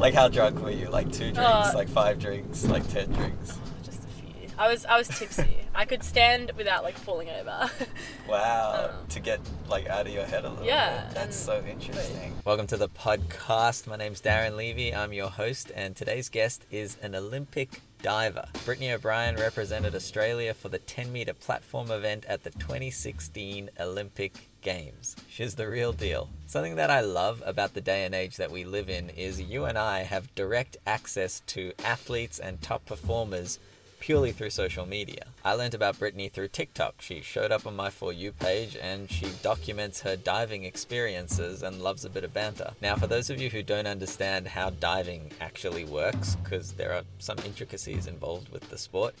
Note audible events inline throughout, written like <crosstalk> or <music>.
like how drunk were you? Like two drinks, Uh, like five drinks, like ten drinks. Just a few. I was I was tipsy. I could stand without like falling over. <laughs> Wow, Um, to get like out of your head a little Yeah, bit. That's and- so interesting. Welcome to the podcast. My name's Darren Levy. I'm your host, and today's guest is an Olympic diver. Brittany O'Brien represented Australia for the 10 meter platform event at the 2016 Olympic Games. She's the real deal. Something that I love about the day and age that we live in is you and I have direct access to athletes and top performers purely through social media. I learned about Brittany through TikTok. She showed up on my For You page and she documents her diving experiences and loves a bit of banter. Now, for those of you who don't understand how diving actually works, because there are some intricacies involved with the sport,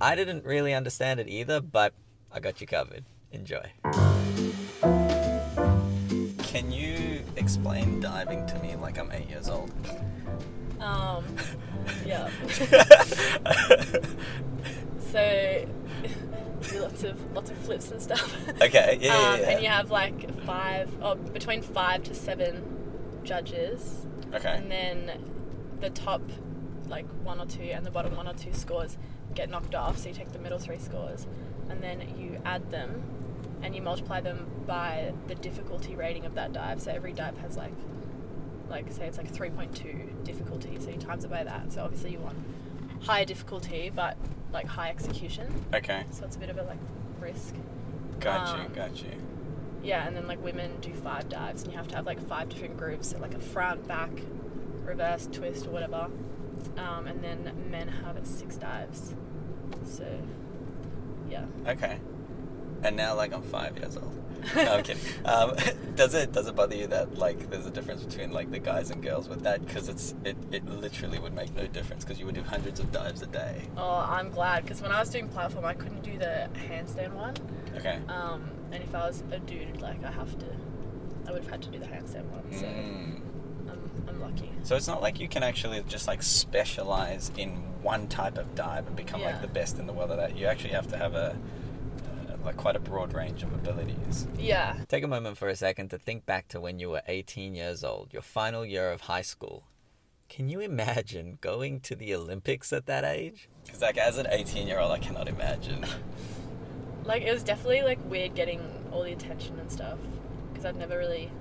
I didn't really understand it either, but I got you covered. Enjoy. Can you explain diving to me like I'm eight years old? um, yeah. <laughs> <laughs> <laughs> So <laughs> lots of lots of flips and stuff. <laughs> Okay, yeah, yeah, um, yeah. And you have like five, or between five to seven judges, okay. and then the top like one or two and the bottom one or two scores get knocked off. So you take the middle three scores, and then you add them, and you multiply them by the difficulty rating of that dive. So every dive has like, like say it's like three point two difficulty. So you times it by that. So obviously you want higher difficulty, but like high execution. Okay. So it's a bit of a like risk. Got you, Um, got you. Yeah, and then like women do five dives, and you have to have like five different groups, so like a front, back, reverse, twist, or whatever. Um, and then men have six dives. So, yeah. Okay. And now, like, I'm five years old. No, I'm kidding. Um, <laughs> does it does it bother you that like there's a difference between like the guys and girls with that? Because it's it, it literally would make no difference because you would do hundreds of dives a day. Oh, I'm glad because when I was doing platform, I couldn't do the handstand one. Okay. Um, and if I was a dude, like I have to, I would have had to do the handstand one. So Mm. I'm, I'm lucky. So it's not like you can actually just like specialize in one type of dive and become Yeah. like the best in the world at that. You actually have to have a like quite a broad range of abilities. Yeah. Take a moment for a second to think back to when you were 18 years old, your final year of high school. Can you imagine going to the Olympics at that age? Because, like, as an 18 year old, I cannot imagine. <laughs> Like it was definitely like weird getting all the attention and stuff because I'd never really.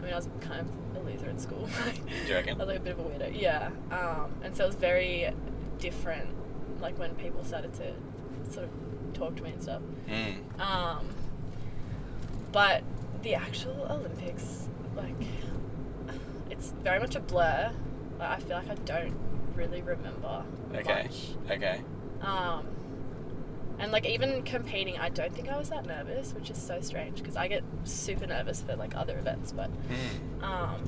I mean, I was kind of a loser in school. <laughs> Do you reckon? I was like a bit of a weirdo. Yeah. Um, and so it was very different, like when people started to sort of talk to me and stuff. Mm. Um, but the actual Olympics, like, it's very much a blur. Like, I feel like I don't really remember Okay. much. Okay. Um, and like even competing, I don't think I was that nervous, which is so strange because I get super nervous for like other events. But Mm. um,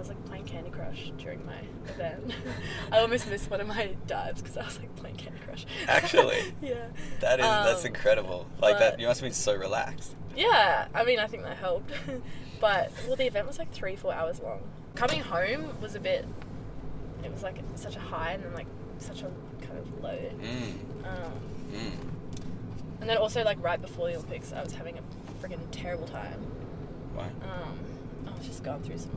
was like playing Candy Crush during my event. <laughs> I almost missed one of my dives because I was like playing Candy Crush. <laughs> Actually? yeah. That is that's Um, incredible. Like that, you must be so relaxed. Yeah, I mean, I think that helped. <laughs> but well, the event was like three, four hours long. Coming home was a bit. It was like such a high and then like such a kind of low. Mm. Um, Mm. And then also like right before the Olympics, I was having a freaking terrible time. Why? Um, I was just going through some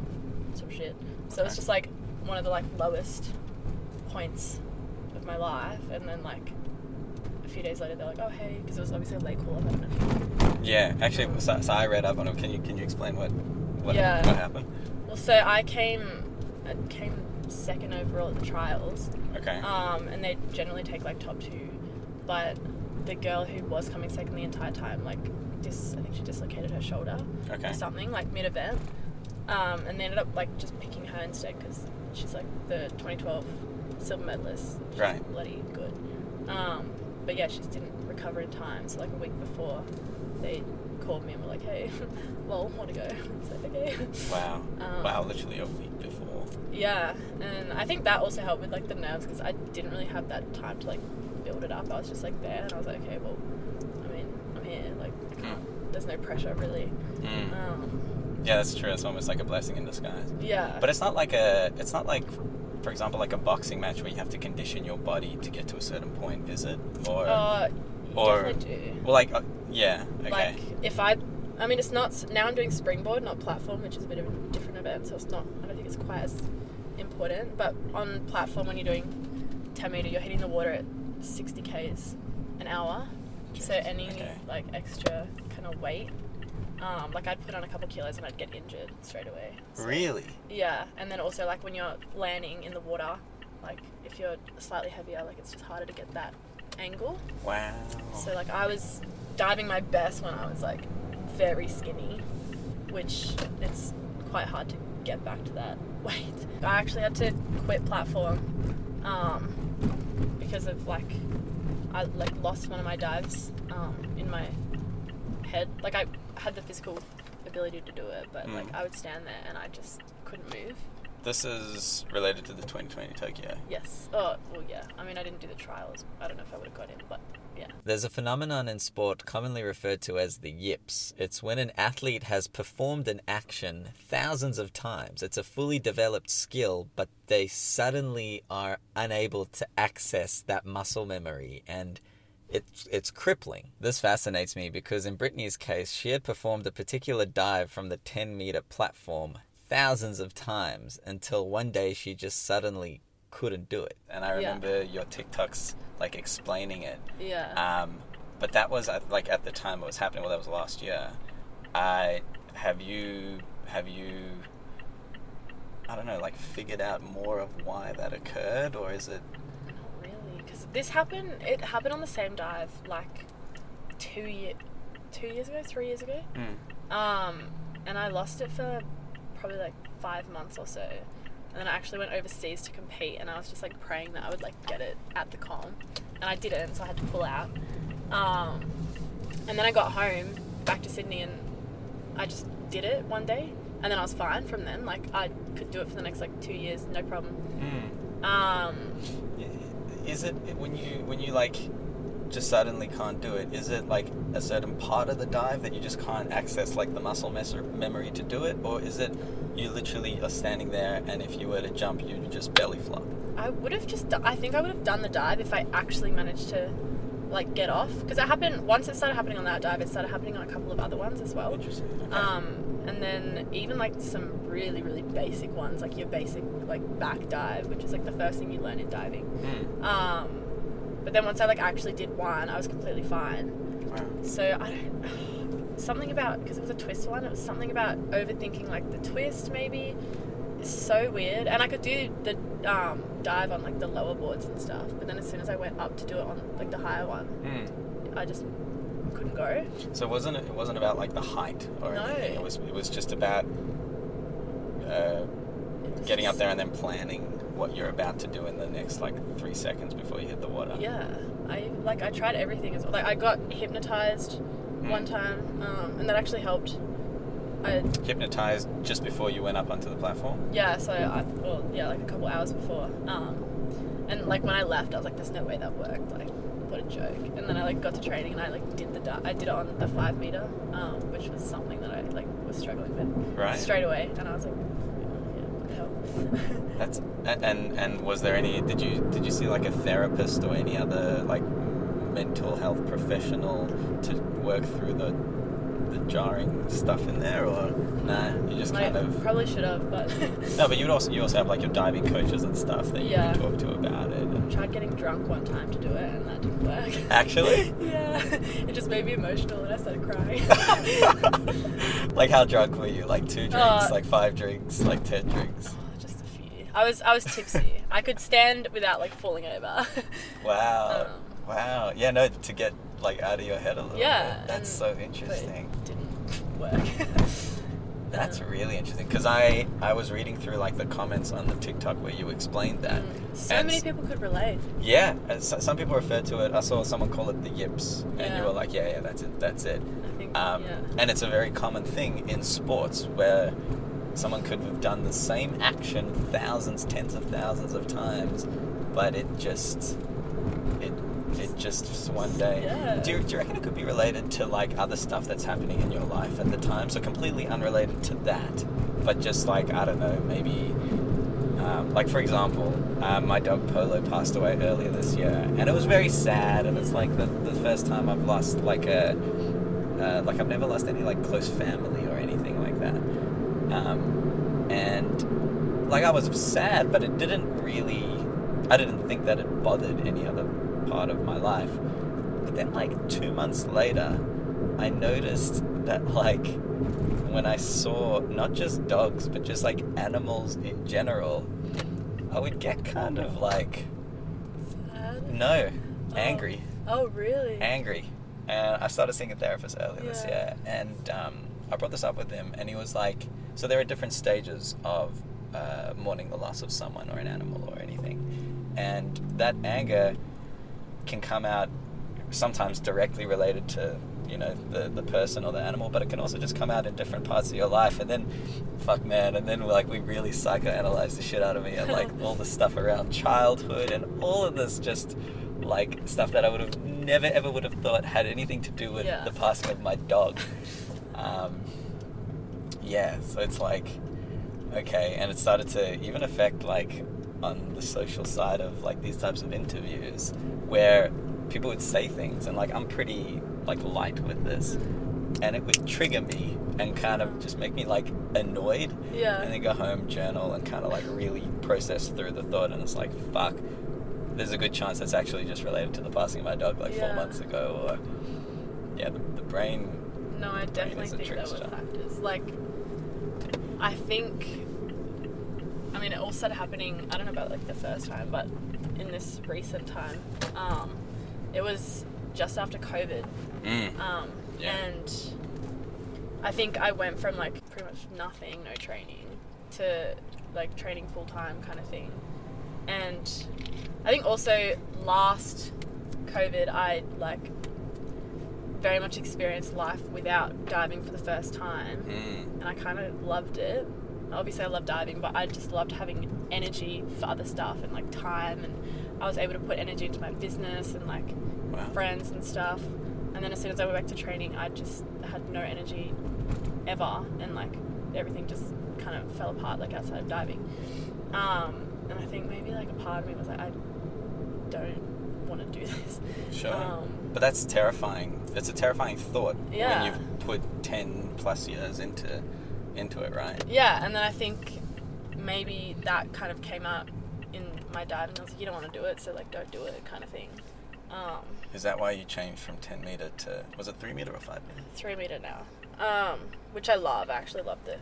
some shit. So it was just like one of the like lowest points of my life, and then like a few days later, they're like, "Oh hey," because it was obviously a late call. I don't know. Yeah. Actually, so, so I read up on it. Can you can you explain what what, Yeah. what happened? Well, so I came I came second overall at the trials, Okay. um, and they generally take like top two, but the girl who was coming second the entire time, like, dis- I think she dislocated her shoulder. okay. or something like mid event. Um, and they ended up like just picking her instead because she's like the 2012 silver medalist. She's Right. bloody good. Um, but yeah, she just didn't recover in time. So like a week before, they called me and were like, "Hey, lol, want to go?" <laughs> It's like okay. Wow. Um, wow. Literally a week before. Yeah, and I think that also helped with like the nerves because I didn't really have that time to like build it up. I was just like there, and I was like, okay, well, I mean, I'm here. Like, I can't, there's no pressure really. Mm. Um, Yeah, that's true. It's almost like a blessing in disguise. yeah, But it's not like a. It's not like, for example, like a boxing match where you have to condition your body to get to a certain point, is it? Or uh, or- definitely do. well, like uh, yeah, okay, Like if I, I mean, it's not now. I'm doing springboard, not platform, which is a bit of a different event. So it's not. I don't think it's quite as important. But on platform, when you're doing 10 meter, you're hitting the water at 60 k's an hour. So any okay. like extra kind of weight, um, like I'd put on a couple kilos and I'd get injured straight away. So- Really? Yeah, and then also like when you're landing in the water, like if you're slightly heavier, like it's just harder to get that angle. Wow. So like I was diving my best when I was like very skinny, which it's quite hard to get back to that <laughs> weight. I actually had to quit platform um, because of like I like lost one of my dives um, in my head. Like I had the physical ability to do it, but like Mm. I would stand there and I just couldn't move. This is related to the 2020 Tokyo. Yes. Oh well, yeah. I mean, I didn't do the trials. I don't know if I would have got in, but yeah. There's a phenomenon in sport commonly referred to as the yips. It's when an athlete has performed an action thousands of times. It's a fully developed skill, but they suddenly are unable to access that muscle memory and it's it's crippling. This fascinates me because in Brittany's case, she had performed a particular dive from the 10 meter platform thousands of times until one day she just suddenly couldn't do it. And I Yeah. remember your TikToks like explaining it. Yeah. Um, but that was like at the time it was happening. Well, that was last year. I have you have you I don't know like figured out more of why that occurred, or is it? Not really, because this happened. It happened on the same dive like two year, two years ago, three years ago. Hmm. Um, and I lost it for probably like five months or so. And then I actually went overseas to compete, and I was just like praying that I would like get it at the com, and I didn't, so I had to pull out. Um, and then I got home back to Sydney, and I just did it one day, and then I was fine from then. Like I could do it for the next like two years, no problem. Hmm. Um, Y- Is it when you when you like just suddenly can't do it? Is it like a certain part of the dive that you just can't access, like the muscle mes- memory to do it, or is it you literally are standing there and if you were to jump, you just belly flop? I would have just. do- I think I would have done the dive if I actually managed to, like, get off. Because it happened once. It started happening on that dive. It started happening on a couple of other ones as well. Interesting. Okay. Um, and then even like some really really basic ones, like your basic like back dive, which is like the first thing you learn in diving. Hmm. Um, but then once I like actually did one, I was completely fine. Wow. So I don't. <sighs> Something about because it was a twist one. It was something about overthinking like the twist maybe. It's so weird, and I could do the um, dive on like the lower boards and stuff. But then as soon as I went up to do it on like the higher one, Hmm. I just couldn't go. So it wasn't it wasn't about like the height or No. anything. It was it was just about uh, getting up there and then planning what you're about to do in the next like three seconds before you hit the water. Yeah, I like I tried everything as well. Like I got hypnotized Hmm. one time, um, and that actually helped. I Hypnotized just before you went up onto the platform. yeah, so I well yeah like a couple hours before, um, and like when I left, I was like, "There's no way that worked." Like, what a joke. And then I like got to training and I like did the di- I did it on the five meter, um, which was something that I like was struggling with Right. straight away, and I was like, "Yeah. <laughs> That's and and was there any? Did you did you see like a therapist or any other like mental health professional to work through the the jarring stuff in there, or nah? You just I kind of probably should have, but <laughs> no. But you also you also have like your diving coaches and stuff that you Yeah. can talk to about it. and- tried getting drunk one time to do it, and that didn't work. Actually? <laughs> yeah, it just made me emotional, and I started crying. <laughs> like how drunk were you? Like two drinks, Uh, like five drinks, like ten drinks. Oh, just a few. I was I was tipsy. I could stand without like falling over. Wow. Um, wow. Yeah, no, to get like out of your head a little Yeah, bit. That's so interesting. But it didn't work. That's really interesting because I I was reading through like the comments on the TikTok where you explained that. Mm. So And many people could relate. Yeah, and so, some people refer to it. I saw someone call it the yips, and you were like, yeah, yeah, that's it, that's it. I think. Um, yeah. And it's a very common thing in sports where someone could have done the same action thousands, tens of thousands of times, but it just just one day. Yeah. Do, you, do you reckon it could be related to like other stuff that's happening in your life at the time? So completely unrelated to that, but just like I don't know, maybe. Um, like for example, um, my dog Polo passed away earlier this year, and it was very sad. And it's like the, the first time I've lost like a uh, like I've never lost any like close family or anything like that. Um, and like I was sad, but it didn't really. I didn't think that it bothered any other part of my life. But then, like two months later, I noticed that <laughs> like when I saw not just dogs, but just like animals in general, I would get kind of like Sad? no, Oh. angry Oh, really? angry. And I started seeing a therapist earlier this year, and um, I brought this up with him, and he was like, "So there are different stages of uh, mourning the loss of someone or an animal or anything, and that anger can come out sometimes directly related to." You know the the person or the animal, but it can also just come out in different parts of your life, and then, fuck man, and then like we really psychoanalyze the shit out of me, and like all the stuff around childhood and all of this just like stuff that I would have never ever would have thought had anything to do with Yeah. the passing of my dog. Um, yeah, so it's like okay, and it started to even affect like on the social side of like these types of interviews where people would say things and like I'm pretty like light with this and it would trigger me and kind of just make me like annoyed Yeah. and then go home journal and kind of like really process through the thought and it's like fuck there's a good chance that's actually just related to the passing of my dog like four months ago or yeah the, the brain No, I definitely think were trickster. factors. Like, I think, I mean, it all started happening. I don't know about like the first time, but in this recent time, um, it was just after COVID, mm. um, Yeah. and I think I went from like pretty much nothing, no training, to like training full time kind of thing, and I think also last COVID, I like very much experienced life without diving for the first time, Mm. and I kind of loved it. Obviously, I love diving, but I just loved having energy for other stuff and like time, and I was able to put energy into my business and like Wow. friends and stuff. And then as soon as I went back to training, I just had no energy ever, and like everything just kind of fell apart like outside of diving. Um, and I think maybe like a part of me was like, I don't want to do <laughs> this. Sure. Um, but that's terrifying. It's a terrifying thought Yeah. when you've put 10 plus years into into it, right? Yeah, and then I think maybe that kind of came out in my dad, and I was like, you don't want to do it, so like don't do it, kind of thing. Um, Is that why you changed from 10 meter to was it 3 meter or 5 meter? three meter now, um, which I love. I actually love the.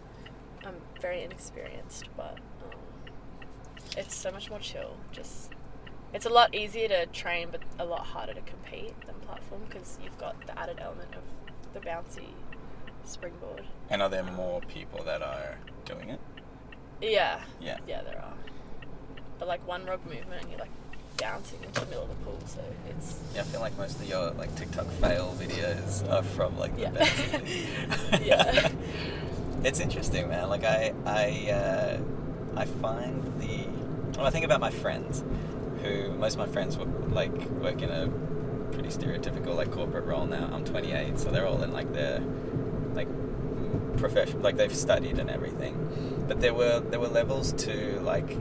I'm very inexperienced, but um, it's so much more chill. Just it's a lot easier to train, but a lot harder to compete than platform because you've got the added element of the bouncy springboard. And are there more people that are doing it? Yeah, Yeah. yeah, there are. But like one rogue movement, and you're like bouncing into the middle of the pool, so it's Yeah, I feel like most of your like TikTok fail videos are from like the Yeah. best. <laughs> <laughs> Yeah. it's interesting, man. Like I, I, uh, I find the when I think about my friends, who most of my friends work, like work in a pretty stereotypical like corporate role now. I'm 28, so they're all in like their like profession, like they've studied and everything. But there were there were levels to like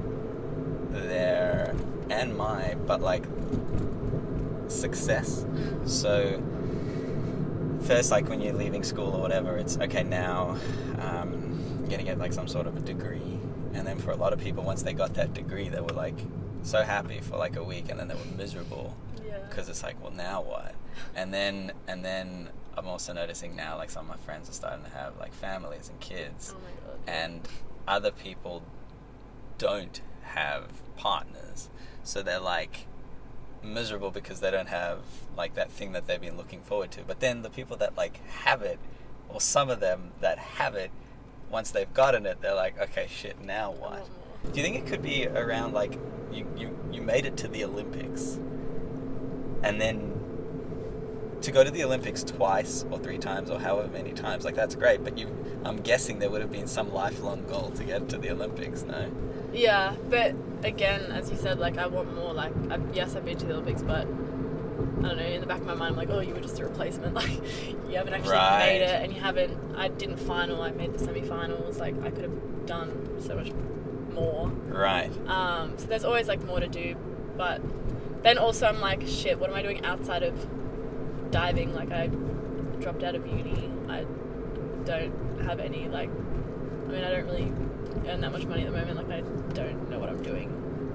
their and my, but like success. So first, like when you're leaving school or whatever, it's okay now. Um, you're gonna get like some sort of a degree, and then for a lot of people, once they got that degree, they were like so happy for like a week, and then they were miserable yeah. because it's like, well, now what? And then and then I'm also noticing now, like some of my friends are starting to have like families and kids, oh my god. and other people don't have partners, so they're like miserable because they don't have like that thing that they've been looking forward to. But then the people that like have it, or some of them that have it, once they've gotten it, they're like, okay, shit, now what? Do you think it could be around like you, you, you made it to the Olympics and then to go to the Olympics twice or three times or however many times, like that's great, but you I'm guessing there would have been some lifelong goal to get to the Olympics, no? Yeah, but again, as you said, like I want more. Like, I, yes, I've been to the Olympics, but I don't know. In the back of my mind, I'm like, oh, you were just a replacement. <laughs> Like, you haven't actually Right. made it, and you haven't. I didn't final. I made the semi-finals. Like, I could have done so much more. Right. Um, so there's always like more to do, but then also I'm like, shit, what am I doing outside of diving? Like, I dropped out of uni. I don't have any like. I mean, I don't really earn that much money at the moment. Like I don't know what I'm doing,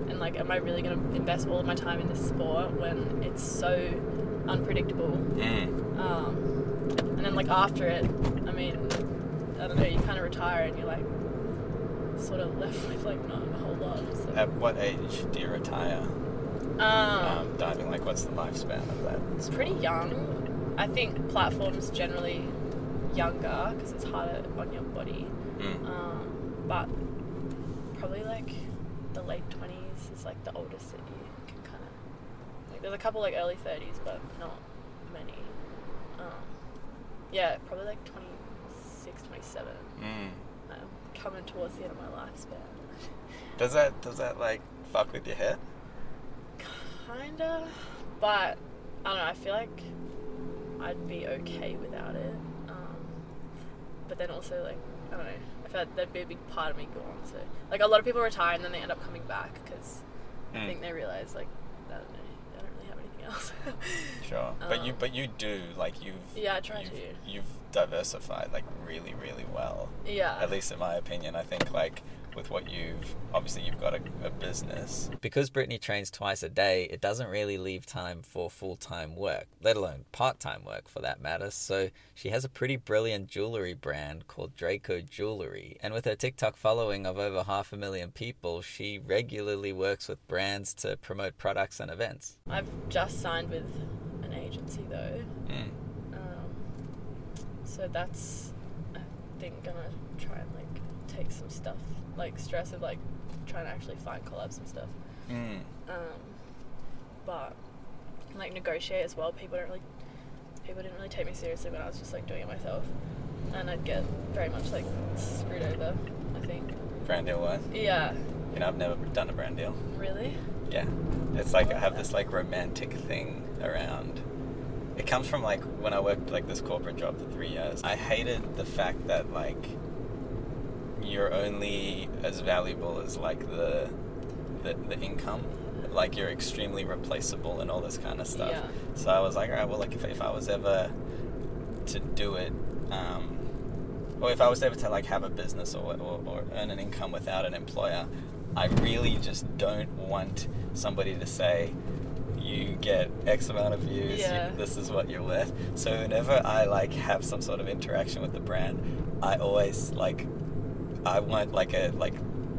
and like, am I really gonna invest all of my time in this sport when it's so unpredictable? Mm. Um, and then like after it, I mean, I don't know. You kind of retire and you're like sort of left with like not a whole lot. So. At what age do you retire? Um, Um, diving, like, what's the lifespan of that? it's pretty young. I think platforms generally younger because it's harder on your body. Mm. Um, but probably like the late twenties is like the oldest that you can kind of like. There's a couple like early thirties, but not many. Um, yeah, probably like 26, 27. Mm. I'm coming towards the end of my lifespan. Does that does that like fuck with your head? Kinda, but I don't know. I feel like I'd be okay without it. Um, but then also like I don't know. I feel like there'd be a big part of me gone. So like a lot of people retire and then they end up coming back because I Mm. think they realize like I don't know. I don't really have anything else. <laughs> Sure, but you Um, but you do like you've Yeah, I try you've, to. you've diversified like really really well. yeah. At least in my opinion, I think like with what you've obviously you've got a, a business. Because Brittany trains twice a day, it doesn't really leave time for full time work, let alone part time work for that matter. So she has a pretty brilliant jewelry brand called Draco Jewelry, and with her TikTok following of over half a million people, she regularly works with brands to promote products and events. I've just signed with an agency though. Mm. Um, so that's, I think, gonna try and like take some stuff, like stress of like trying to actually find collabs and stuff. Mm. Um, but like negotiate as well. People don't really, people didn't really take me seriously when I was just like doing it myself, and I'd get very much like screwed over. I think. Brand deal wise, Yeah. you know I've never done a brand deal. Really. Yeah. It's like I have this like romantic thing around. It comes from like when I worked like this corporate job for three years. I hated the fact that like you're only as valuable as like the the, the income. Like you're extremely replaceable and all this kind of stuff. Yeah. So I was like, all right, well, like if, if I was ever to do it, um, or if I was ever to like have a business or, or, or earn an income without an employer, I really just don't want somebody to say, you get X amount of views, you- Yeah. this is what you're worth. So whenever I like have some sort of interaction with the brand, I always like, I want like a like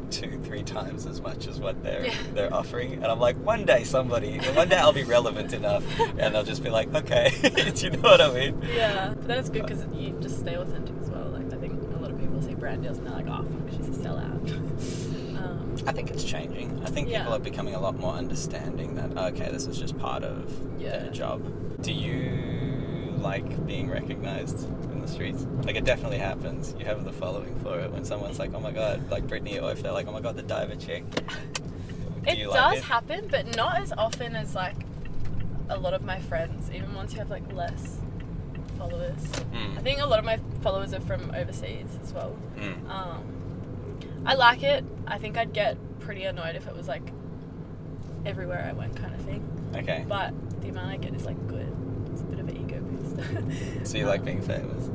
two, three times as much as what they're Yeah. they're offering, and I'm like, one day somebody, one day I'll be relevant enough, <laughs> and they'll just be like, okay, <laughs> do you know what I mean? Yeah, but that's good because you just stay authentic as well. Like I think a lot of people see brand deals and they're like, "Oh, fuck, she's a sellout." <laughs> um, I think it's changing. I think people are becoming a lot more understanding that okay, this is just part of Yeah. their job. Do you like being recognized the streets? Like it definitely happens. You have the following for it when someone's like, "Oh my god," like Brittany, or if they're like, "Oh my god, the diver chick." Do it you does like it? happen, but not as often as like a lot of my friends. Even ones who have like less followers. Mm. I think a lot of my followers are from overseas as well. Mm. Um, I like it. I think I'd get pretty annoyed if it was like everywhere I went kind of thing. Okay. But the amount I get is like good. It's a bit of an ego boost. So you like Um, being famous?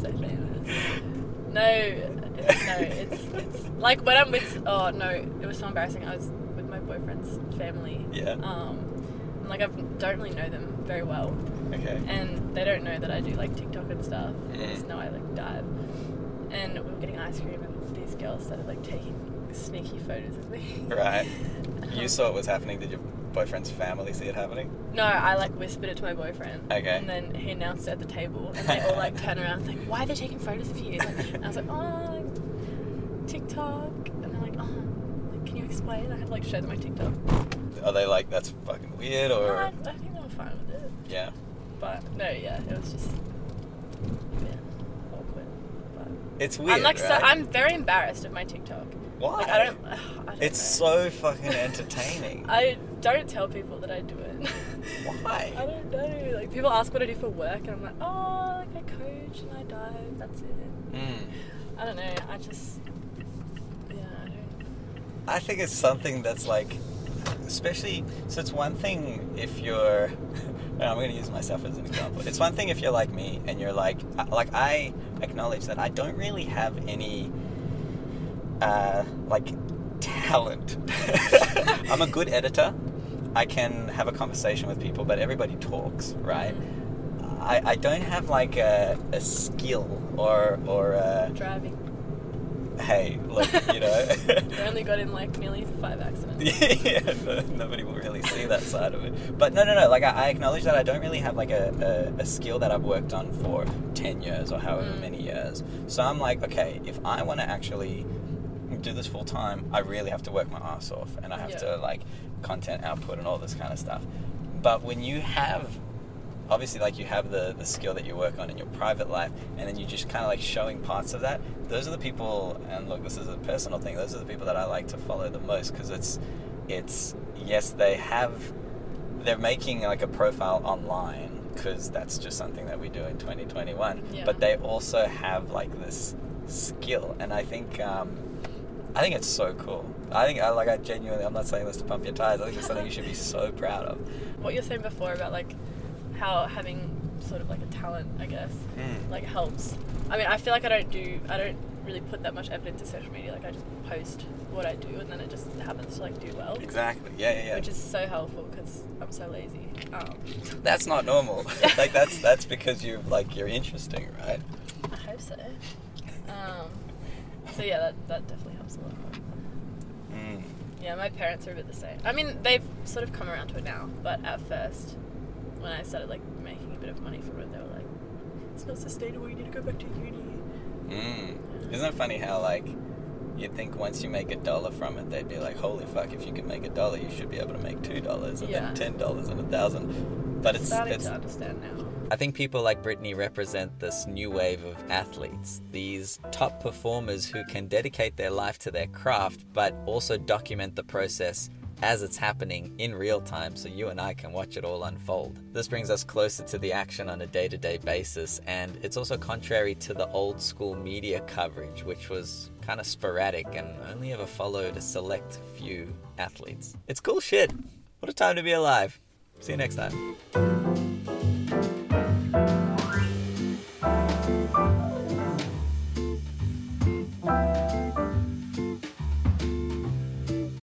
So. No, it's, no, it's it's like when I'm with. Oh no, it was so embarrassing. I was with my boyfriend's family. Yeah. Um, and like I don't really know them very well, Okay. and they don't know that I do like TikTok and stuff. They Mm. just know I like dive. And we were getting ice cream, and these girls started like taking sneaky photos of me. Right. <laughs> You Um, saw what was happening. Did your boyfriend's family see it happening? No, I like whispered it to my boyfriend. Okay. And then he announced it at the table, and they all like turn around, like, "Why are they taking photos of you?" And I was like, "Oh, TikTok." And they're like, "Oh, like, can you explain?" I had to like show them my TikTok. Are they like that's fucking weird No, or? I, I think they were fine with it. Yeah. But no, yeah, it was just a awkward. But It's weird. I'm like, right? so, I'm very embarrassed of my TikTok. Why? Like, I don't. I don't It's know. so fucking entertaining. <laughs> I don't tell people that I do it. <laughs> Why? I don't know. Like people ask what I do for work, and I'm like, oh, like I coach and I dive. That's it. Mm. I don't know. I just, yeah, I don't. I think it's something that's like especially so it's one thing if you're <laughs> i'm going to use myself as an example it's one thing if you're like me and you're like like i acknowledge that i don't really have any uh, like talent <laughs> i'm a good editor i can have a conversation with people but everybody talks right I, I don't have like a, a skill or or a, Driving. hey look you know <laughs> <laughs> I only got in like nearly five accidents. <laughs> yeah, no, nobody will really see that side of it. But no, no, no. Like I, I acknowledge that I don't really have like a, a, a skill that I've worked on for ten years or however Mm. many years. So I'm like, okay, if I want to actually do this full time, I really have to work my ass off, and I have Yeah. to like content output and all this kind of stuff. But when you have obviously like you have the the skill that you work on in your private life and then you just kind of like showing parts of that those are the people and look this is a personal thing those are the people that i like to follow the most because it's it's yes they have they're making like a profile online because that's just something that we do in 2021 Yeah. but they also have like this skill and i think um i think it's so cool i think i like i genuinely i'm not saying this to pump your tires i think it's something you should be so proud of What you're saying before about like how having sort of like a talent, I guess, Mm. like helps. I mean, I feel like I don't do, I don't really put that much effort into social media. Like I just post what I do, and then it just happens to like do well. exactly yeah yeah yeah Which is so helpful because I'm so lazy. Um, That's not normal. <laughs> like that's that's because you're like you're interesting, right? I hope so. Um, so yeah, that, that definitely helps a lot. Mm. Yeah, my parents are a bit the same. I mean, they've sort of come around to it now, but at first, when I started like making a bit of money from it, they were like, "It's not sustainable. You need to go back to uni." Mm. Isn't it funny how like you'd think once you make a dollar from it, they'd be like, "Holy fuck! If you can make a dollar, you should be able to make two dollars, and Yeah. then ten dollars, and a thousand. But it's starting it's to understand now. I think people like Brittany represent this new wave of athletes, these top performers who can dedicate their life to their craft but also document the process as it's happening in real time so you and I can watch it all unfold. This brings us closer to the action on a day to day basis, and it's also contrary to the old school media coverage, which was kind of sporadic and only ever followed a select few athletes. It's cool shit. What a time to be alive. See you next time.